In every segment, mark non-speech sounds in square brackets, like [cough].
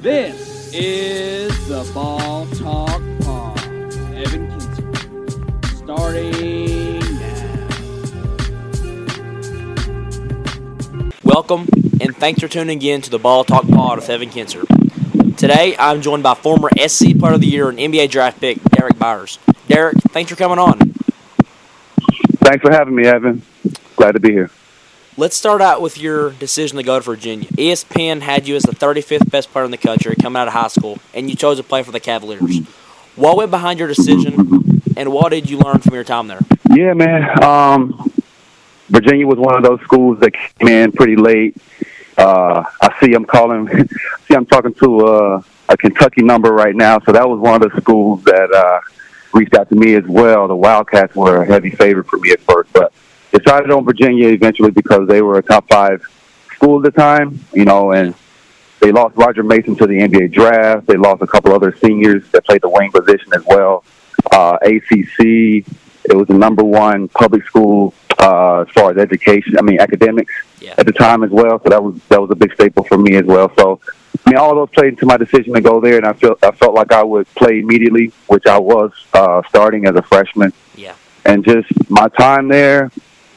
This is the Ball Talk Pod. Evan Kinser. Starting now. Welcome, and thanks for tuning in to the Ball Talk Pod with Evan Kinser. Today, I'm joined by former SEC Player of the Year and NBA draft pick Derrick Byars. Derrick, thanks for coming on. Thanks for having me, Evan. Glad to be here. Let's start out with your decision to go to Virginia. ESPN had you as the 35th best player in the country coming out of high school, and you chose to play for the Cavaliers. What went behind your decision, and what did you learn from your time there? Yeah, man. Um, Virginia was one of those schools that came in pretty late. Uh, I see I'm calling. [laughs] see, I'm talking to uh, a Kentucky number right now. So that was one of the schools that uh, reached out to me as well. The Wildcats were a heavy favorite for me at first, but decided on Virginia eventually because they were a top five school at the time. You know, and they lost Roger Mason to the NBA draft. They lost a couple other seniors that played the wing position as well. Uh, ACC. It was the number one public school uh, as far as education. I mean, academics Yeah. at the time as well. So that was that was a big staple for me as well. So I mean, all those played into my decision to go there, and I felt I felt like I would play immediately, which I was uh, starting as a freshman. Yeah. And just my time there,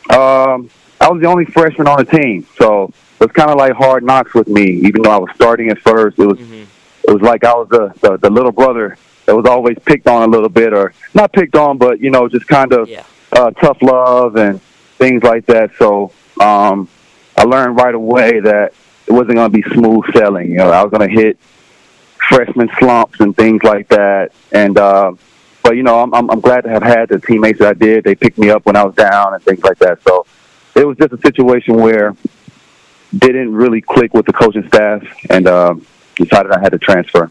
um, I was the only freshman on the team, so it was kind of like hard knocks with me. Even though I was starting at first, it was Mhm. it was like I was the, the the little brother that was always picked on a little bit, or not picked on, but you know, just kind of Yeah. uh, tough love and things like that. So um, I learned right away that it wasn't going to be smooth sailing. You know, I was going to hit freshman slumps and things like that. And uh, but you know, I'm, I'm I'm glad to have had the teammates that I did. They picked me up when I was down and things like that. So it was just a situation where didn't really click with the coaching staff, and uh, decided I had to transfer.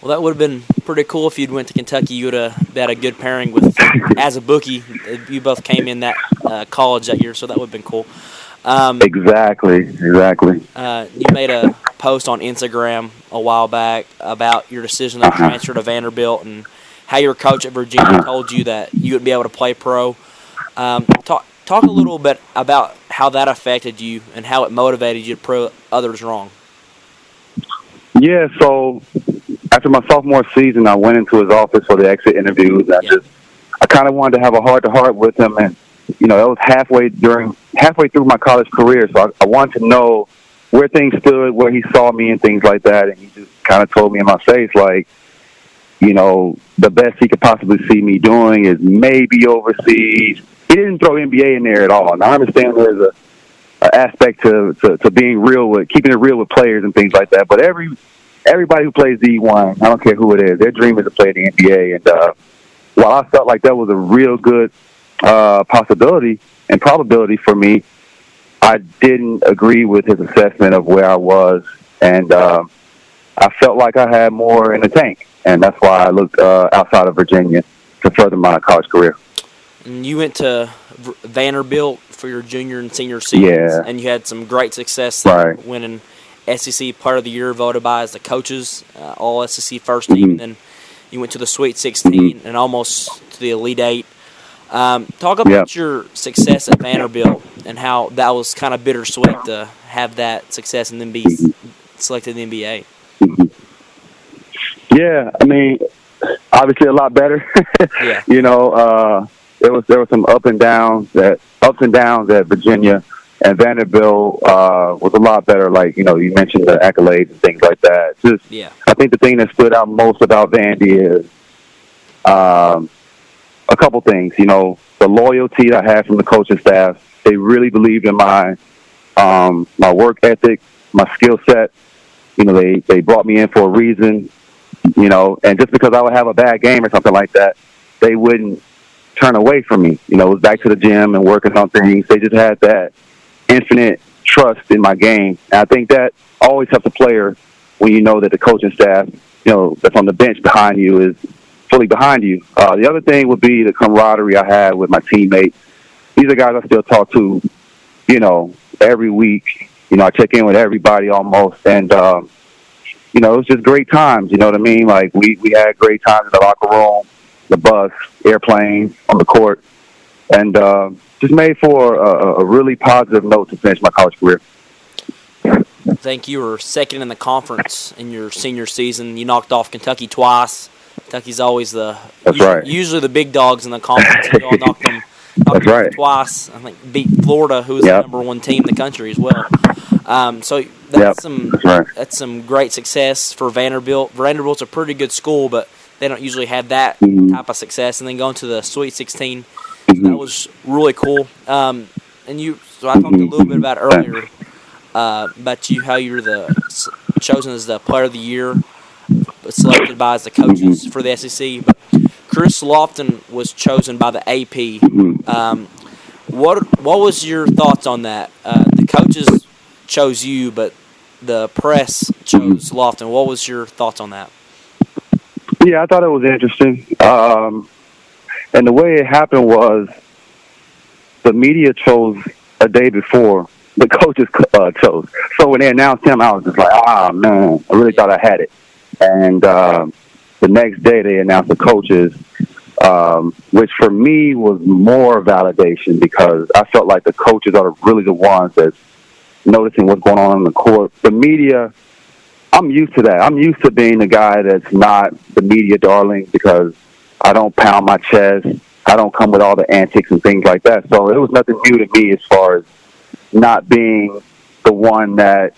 Well, that would have been pretty cool if you'd went to Kentucky. You'd have had a good pairing with [laughs] as a bookie. You both came in that uh, college that year, so that would have been cool. Um, Exactly, exactly. uh, you made a post on Instagram a while back about your decision to Uh-huh. transfer to Vanderbilt and how your coach at Virginia told you that you would be able to play pro. Um, talk talk a little bit about how that affected you and how it motivated you to prove others wrong. Yeah, so after my sophomore season, I went into his office for the exit interviews. I Yeah. just, I kind of wanted to have a heart to heart with him, and you know, that was halfway during, halfway through my college career. So I, I wanted to know where things stood, where he saw me, and things like that. And he just kind of told me in my face, like, you know, the best he could possibly see me doing is maybe overseas. He didn't throw NBA in there at all, and I understand there's a a aspect to, to to being real with keeping it real with players and things like that. But every everybody who plays D one, I don't care who it is, their dream is to play the NBA. And uh, while I felt like that was a real good uh, possibility and probability for me, I didn't agree with his assessment of where I was, and uh, I felt like I had more in the tank, and that's why I looked uh, outside of Virginia to further my college career. And you went to V- Vanderbilt for your junior and senior seasons, Yeah. and you had some great success there, Right. winning SEC Player of the Year, voted by as the coaches, uh, All SEC First Team. Mhm. And then you went to the Sweet 16 and almost to the Elite Eight. Um, talk about Yep. your success at Vanderbilt and how that was kind of bittersweet to have that success and then be selected in the NBA. Yeah, I mean, obviously a lot better. [laughs] Yeah. you know, uh, there was there was some up and downs that ups and downs at Virginia and Vanderbilt uh, was a lot better. Like you know, you mentioned the accolades and things like that. Just Yeah. I think the thing that stood out most about Vandy is um, a couple things. You know, the loyalty I had from the coaching staff. They really believed in my um, my work ethic, my skill set. You know, they they brought me in for a reason. You know, and just because I would have a bad game or something like that, they wouldn't turn away from me. You know, it was back to the gym and working on things. They just had that infinite trust in my game. And I think that always helps a player when you know that the coaching staff, you know, that's on the bench behind you is fully behind you. Uh, the other thing would be the camaraderie I had with my teammates. These are guys I still talk to, you know, every week. You know, I check in with everybody almost, and um, you know, it was just great times. You know what I mean? Like we we had great times in the locker room, the bus, airplane, on the court, and uh, just made for a, a really positive note to finish my college career. I think you were second in the conference in your senior season. You knocked off Kentucky twice. Kentucky's always the That's usually, right. usually the big dogs in the conference. You all knocked them, [laughs] knocked That's them right. twice. I think beat Florida, who was Yep. the number one team in the country as well. Um, so that's Yep, some that's right. that's some great success for Vanderbilt. Vanderbilt's a pretty good school, but they don't usually have that Mhm. type of success. And then going to the Sweet 16, Mhm. that was really cool. Um, and you, so I talked a little bit about earlier uh, about you how you're the chosen as the player of the year, selected by as the coaches for the SEC. But Chris Lofton was chosen by the AP. Mhm. Um, what what was your thoughts on that? Uh, the coaches chose you, but the press chose Lofton. What was your thoughts on that? Yeah, I thought it was interesting. Um, and the way it happened was the media chose a day before the coaches uh, chose. So when they announced him, I was just like, ah, man, I really thought I had it. And um, the next day they announced the coaches, um, which for me was more validation because I felt like the coaches are really the ones that's noticing what's going on in the court. The media, I'm used to that. I'm used to being the guy that's not the media darling because I don't pound my chest. I don't come with all the antics and things like that. So it was nothing new to me as far as not being the one that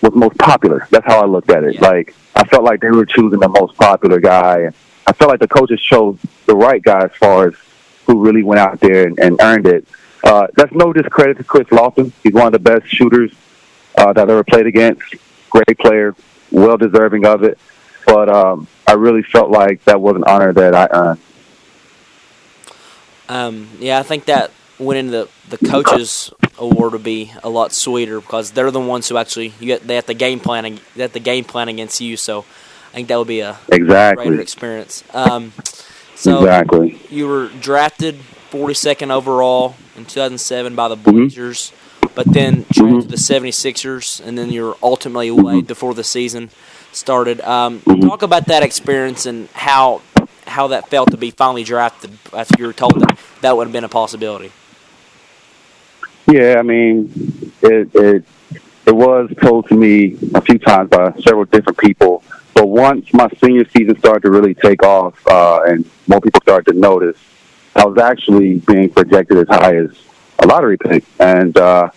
was most popular. That's how I looked at it. Yeah. Like I felt like they were choosing the most popular guy. I felt like the coaches chose the right guy as far as who really went out there and, and earned it. Uh, that's no discredit to Chris Lofton. He's one of the best shooters uh, that I've ever played against. Great player, well deserving of it. But um, I really felt like that was an honor that I earned. Um, yeah, I think that winning the the coaches award would be a lot sweeter because they're the ones who actually you get they have the game planning they have the game plan against you. So I think that would be a greater Exactly. experience. Um, so exactly. you were drafted 42nd overall in 2007 by the Mhm. Blazers, but then traded Mhm. to the 76ers, and then you're ultimately waived before the season started. Um. Talk about that experience and how how that felt to be finally drafted after you were told that that would have been a possibility. Yeah, I mean, it it it was told to me a few times by several different people. But once my senior season started to really take off, uh, and more people started to notice, I was actually being projected as high as a lottery pick. And uh,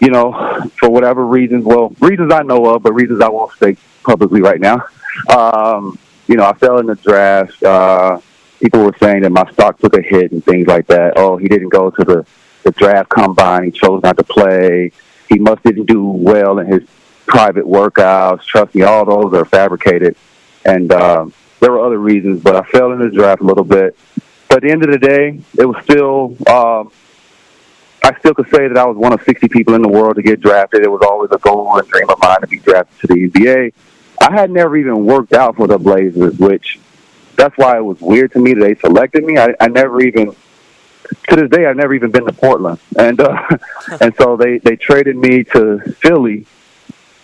you know, for whatever reasons, well, reasons I know of, but reasons I won't state publicly right now. Um, you know, I fell in the draft. Uh, people were saying that my stock took a hit and things like that. Oh, he didn't go to the the draft combine. He chose not to play. He must didn't do well in his private workouts. Trust me, all those are fabricated. And um, there were other reasons, but I fell in the draft a little bit. But at the end of the day, it was still. Um, I still could say that I was one of 60 people in the world to get drafted. It was always a goal and dream of mine to be drafted to the NBA. I had never even worked out for the Blazers, which that's why it was weird to me that they selected me. I, I never even to this day I've never even been to Portland, and uh, [laughs] and so they they traded me to Philly,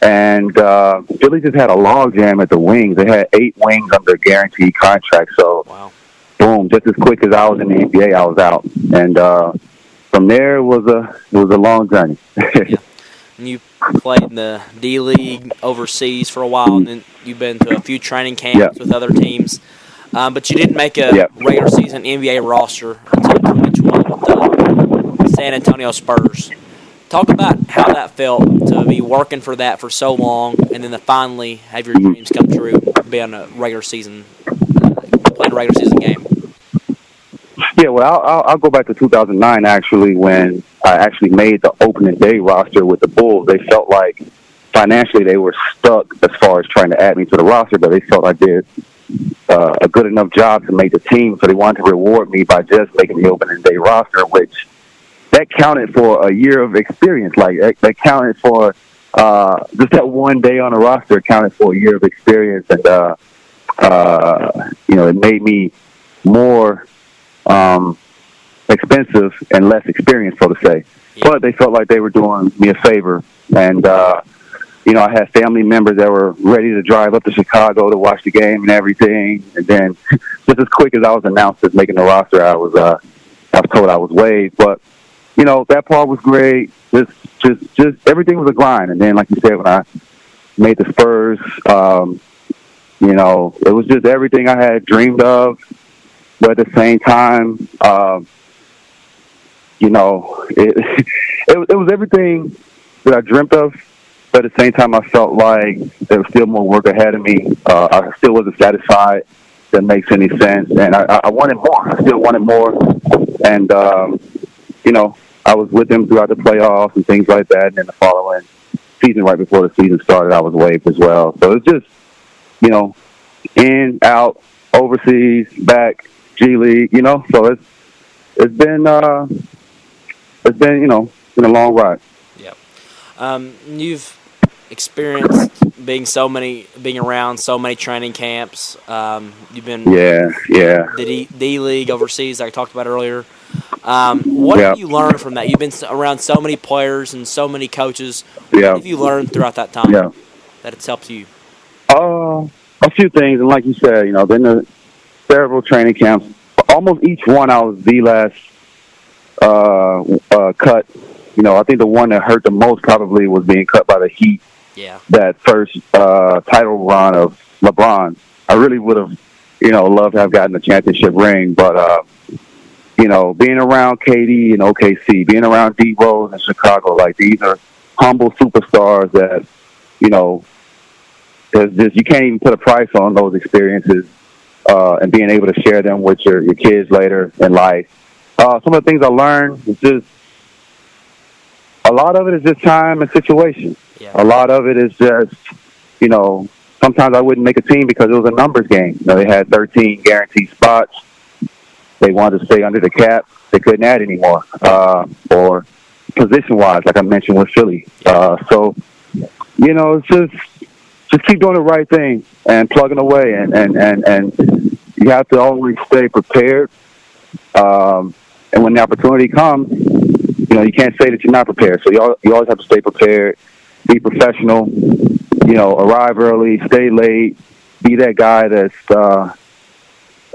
and uh, Philly just had a log jam at the wings. They had eight wings under guaranteed contract, so Wow. Boom, just as quick as I was in the NBA, I was out, and uh, from there it was a it was a long journey. [laughs] And you played in the D League overseas for a while, and then you've been to a few training camps Yeah. with other teams. Um, but you didn't make a Yeah. regular season NBA roster until 2020 with the San Antonio Spurs. Talk about how that felt to be working for that for so long, and then to finally have your Mhm. dreams come true, be on a regular season, playing a regular season game. Yeah, well, I'll, I'll, go back to 2009 actually when I actually made the opening day roster with the Bulls. They felt like financially they were stuck as far as trying to add me to the roster, but they felt I did uh, a good enough job to make the team, so they wanted to reward me by just making the opening day roster, which that counted for a year of experience. Like that, that counted for uh, just that one day on the roster counted for a year of experience, and uh, uh, you know it made me more um, expensive and less experienced, so to say. Yeah. But they felt like they were doing me a favor, and uh, you know, I had family members that were ready to drive up to Chicago to watch the game and everything. And then, [laughs] just as quick as I was announced as making the roster, I was uh, I was told I was waived. But you know, that part was great. Just, just, just everything was a grind. And then, like you said, when I made the Spurs, um, you know, it was just everything I had dreamed of. But at the same time, um, you know, it, [laughs] it, it was everything that I dreamt of. But at the same time, I felt like there was still more work ahead of me. Uh, I still wasn't satisfied. That makes any sense, and I, I wanted more. I still wanted more, and um, you know, I was with them throughout the playoffs and things like that. And then the following season, right before the season started, I was waived as well. So it's just, you know, in, out, overseas, back, G League, you know. So it's it's been uh, it's been you know been a long ride. Yeah, Um, you've experienced being so many, being around so many training camps. Um, you've been yeah, yeah. The D, D League overseas, like I talked about earlier. Um, what Yeah. have you learned from that? You've been around so many players and so many coaches. Yeah. What have you learned throughout that time Yeah. that it's helped you? Uh, a few things, and like you said, you know, been to several training camps. Almost each one, I was the last uh, uh, cut. You know, I think the one that hurt the most probably was being cut by the Heat. Yeah. That first uh, title run of LeBron. I really would have, you know, loved to have gotten the championship ring, but uh, you know, being around KD and OKC, being around D Rose in Chicago, like these are humble superstars that, you know, there's just you can't even put a price on those experiences uh, and being able to share them with your, your kids later in life. Uh, some of the things I learned is just a lot of it is just time and situation. Yeah. A lot of it is just, you know, sometimes I wouldn't make a team because it was a numbers game. You know, they had 13 guaranteed spots. They wanted to stay under the cap. They couldn't add anymore. Uh, or position wise, like I mentioned with Philly. Uh, so, you know, it's just just keep doing the right thing and plugging away and and and, and you have to always stay prepared. Um, and when the opportunity comes, you know, you can't say that you're not prepared. So you you always have to stay prepared, be professional. You know, arrive early, stay late, be that guy that's uh,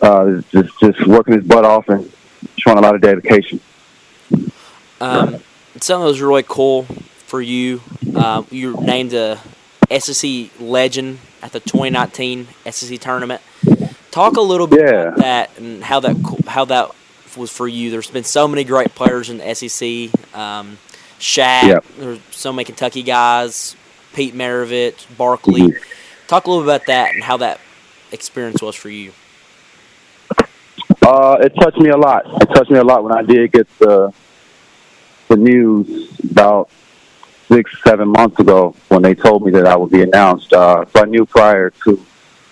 uh, just just working his butt off and showing a lot of dedication. Um, something that was really cool for you. Uh, you named a SEC legend at the 2019 SEC tournament. Talk a little bit Yeah. about that and how that how that was for you. There's been so many great players in the SEC. Um, Shaq. Yep. There's so many Kentucky guys. Pete Maravich, Barkley. Mhm. Talk a little bit about that and how that experience was for you. Uh, it touched me a lot. It touched me a lot when I did get the the news about six, seven months ago when they told me that I would be announced. Uh, so I knew prior to,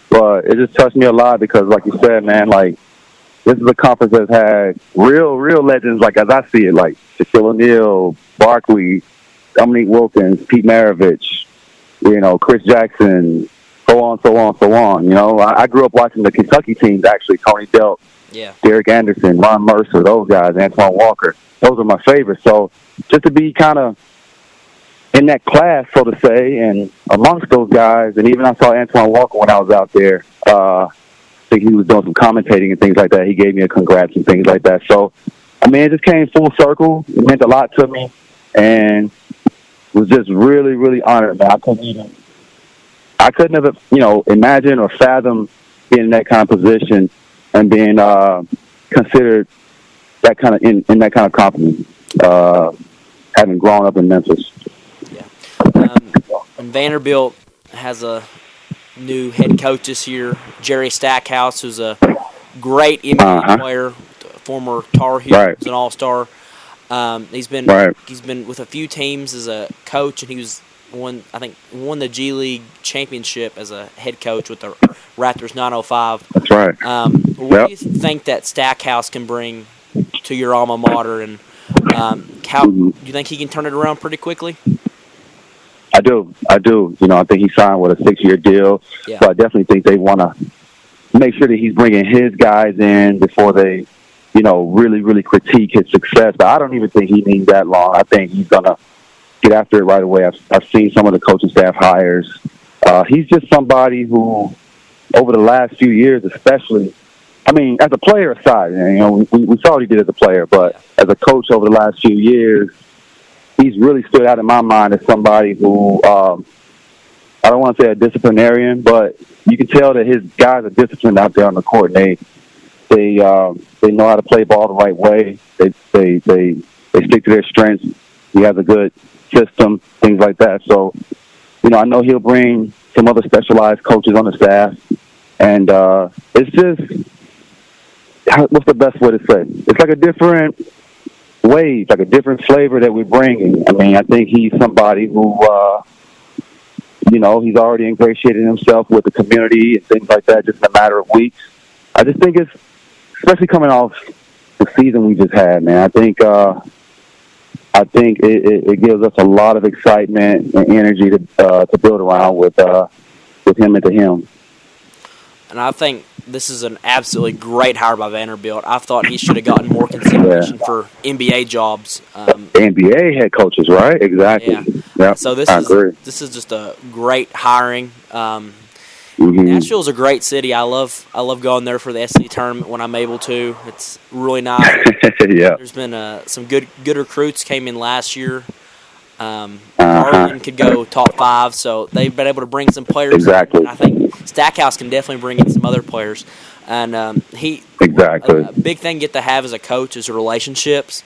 but it just touched me a lot because, like you said, man, like this is a conference that's had real, real legends. Like as I see it, like Shaquille O'Neal, Barkley, Dominique Wilkins, Pete Maravich, you know, Chris Jackson, so on, so on, so on. You know, I, I grew up watching the Kentucky teams. Actually, Tony Delk, Yeah. Derek Anderson, Ron Mercer, those guys, Antoine Walker. Those are my favorites. So just to be kind of in that class, so to say, and amongst those guys, and even I saw Antoine Walker when I was out there. Uh, I think he was doing some commentating and things like that. He gave me a congrats and things like that. So, I mean, it just came full circle. It meant a lot to me, and was just really, really honored. Man, I couldn't even, I couldn't have, you know, imagine or fathom being in that kind of position and being uh, considered that kind of in, in that kind of company. Uh, having grown up in Memphis. Um, and Vanderbilt has a new head coach this year, Jerry Stackhouse, who's a great NBA Uh-huh. player, former Tar Heel, Right. an All Star. Um, he's been Right. he's been with a few teams as a coach, and he was won I think won the G League championship as a head coach with the Raptors 905. That's right. Um, what Yep. do you think that Stackhouse can bring to your alma mater, and um, how do you think he can turn it around pretty quickly? I do. I do. You know, I think he signed with a six year deal. Yeah. So I definitely think they want to make sure that he's bringing his guys in before they, you know, really, really critique his success. But I don't even think he needs that long. I think he's going to get after it right away. I've, I've seen some of the coaching staff hires. Uh, he's just somebody who, over the last few years especially, I mean, as a player aside, you know, we, we saw what he did as a player, but as a coach over the last few years, he's really stood out in my mind as somebody who um, I don't want to say a disciplinarian, but you can tell that his guys are disciplined out there on the court. They they um, they know how to play ball the right way. They they they they stick to their strengths. He has a good system, things like that. So, you know, I know he'll bring some other specialized coaches on the staff, and uh, it's just what's the best way to say? It's like a different wave, like a different flavor that we're bringing. I mean, I think he's somebody who, uh, you know, he's already ingratiated himself with the community and things like that just in a matter of weeks. I just think it's, especially coming off the season we just had, man. I think, uh, I think it, it, it gives us a lot of excitement and energy to uh, to build around with uh, with him and to him. And I think this is an absolutely great hire by Vanderbilt. I thought he should have gotten more consideration yeah. for NBA jobs. Um, NBA head coaches, right? Exactly. Yeah. Yep. So this I is agree. this is just a great hiring. Um, mm-hmm. Nashville is a great city. I love I love going there for the SEC tournament when I'm able to. It's really nice. [laughs] yeah. There's been uh, some good good recruits came in last year. Um, uh-huh. could go top five, so they've been able to bring some players. Exactly. I think Stackhouse can definitely bring in some other players, and um, he exactly a, a, big thing you get to have as a coach is relationships,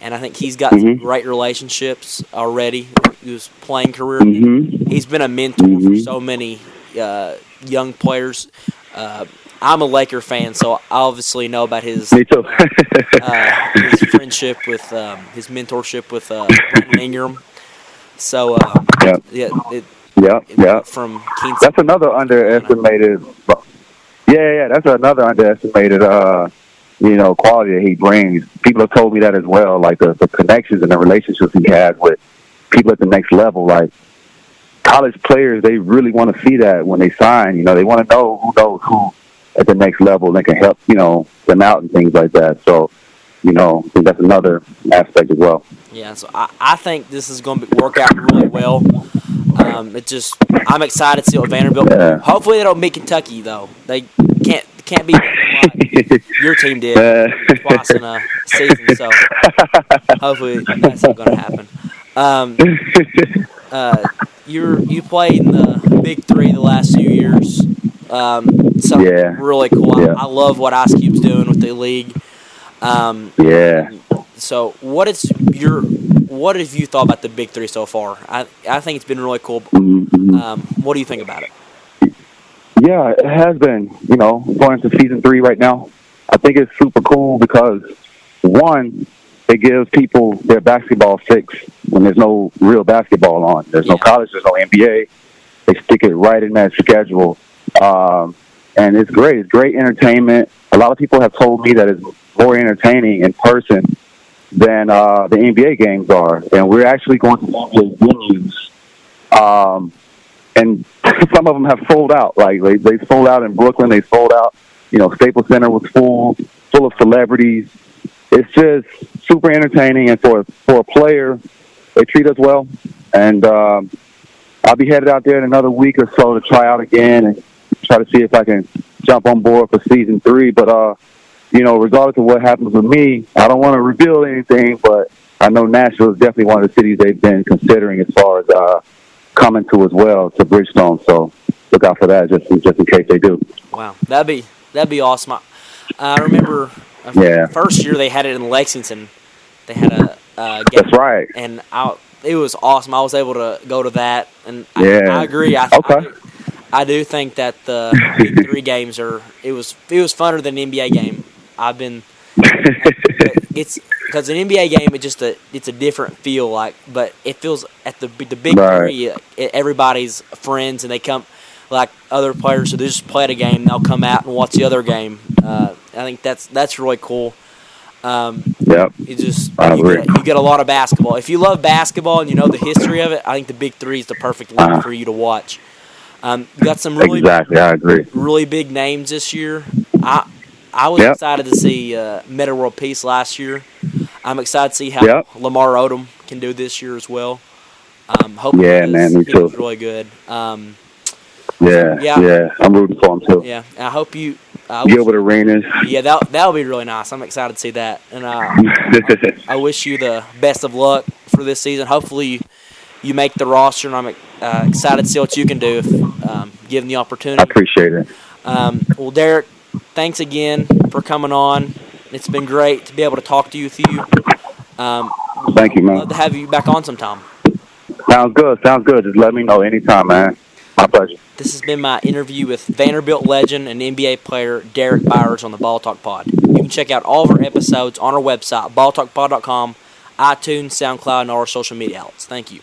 and I think he's got mm-hmm. some great relationships already. His playing career, mm-hmm. he's been a mentor mm-hmm. for so many uh, young players. Uh, I'm a Laker fan, so I obviously know about his uh, his friendship with um, his mentorship with uh, Ingram. So uh, yeah, yeah, it, yeah, yeah. From Kinston. That's another underestimated. Yeah, yeah, that's another underestimated. Uh, you know, quality that he brings. People have told me that as well. Like the, the connections and the relationships he has with people at the next level. Like college players, they really want to see that when they sign. You know, they want to know who knows who at the next level and can help, you know, them out and things like that. So, you know, I think that's another aspect as well. Yeah, so I, I think this is going to work out really well. Um, it just I'm excited to see what Vanderbilt. Yeah. Hopefully they don't beat Kentucky though. They can't can't beat like [laughs] your team did uh. twice in a season. So hopefully that's not going to happen. Um, uh, you you played in the Big Three the last few years. Um, so yeah. really cool. Yeah. I, I, love what Ice Cube's doing with the league. Um, yeah. So what is your what have you thought about the Big Three so far? I I think it's been really cool. Mm-hmm. Um, what do you think about it? Yeah, it has been. You know, going into season three right now. I think it's super cool because one, it gives people their basketball fix when there's no real basketball on. There's yeah. no college, there's no NBA. They stick it right in that schedule um, and it's great. It's great entertainment. A lot of people have told me that it's more entertaining in person than uh, the NBA games are. And we're actually going to NBA venues. Um, and [laughs] some of them have sold out. Like they, they sold out in Brooklyn. They sold out. You know, Staples Center was full, full of celebrities. It's just super entertaining, and for for a player, they treat us well. And um, I'll be headed out there in another week or so to try out again and try to see if I can jump on board for season three. But uh, you know, regardless of what happens with me, I don't want to reveal anything. But I know Nashville is definitely one of the cities they've been considering as far as uh, coming to as well to Bridgestone. So look out for that, just just in case they do. Wow, that'd be that'd be awesome. I, I remember uh, yeah. first year they had it in Lexington. They had a uh, game, that's right, and I, it was awesome. I was able to go to that, and yeah. I, I agree. I, okay. I, I do think that the three games are it was it was funner than an NBA game. I've been [laughs] it's because an NBA game it's just a it's a different feel like, but it feels at the the big right. three everybody's friends and they come like other players so just play a game they'll come out and watch the other game. Uh, I think that's that's really cool. Um, yep. You just you get, you get, a lot of basketball. If you love basketball and you know the history of it, I think the Big Three is the perfect league uh-huh. for you to watch. Um, got some really exactly. I agree. Really big names this year. I I was yep. excited to see uh, Metta World Peace last year. I'm excited to see how yep. Lamar Odom can do this year as well. Um, hope yeah, man, me too. really good. Um, Yeah, Yeah. yeah, I'm rooting for him too. Yeah, and I hope you. Uh, Gilbert Arenas. yeah, that that would be really nice. I'm excited to see that, and uh, [laughs] I wish you the best of luck for this season. Hopefully, you, you make the roster, and I'm uh, excited to see what you can do if um, given the opportunity. I appreciate it. Um, well, Derrick, thanks again for coming on. It's been great to be able to talk to you with you. Um, Thank you, man. love to have you back on sometime. Sounds good. Sounds good. Just let me know anytime, man. My pleasure. This has been my interview with Vanderbilt legend and NBA player Derrick Byars on the Ball Talk Pod. You can check out all of our episodes on our website, balltalkpod.com, iTunes, SoundCloud, and all our social media outlets. Thank you.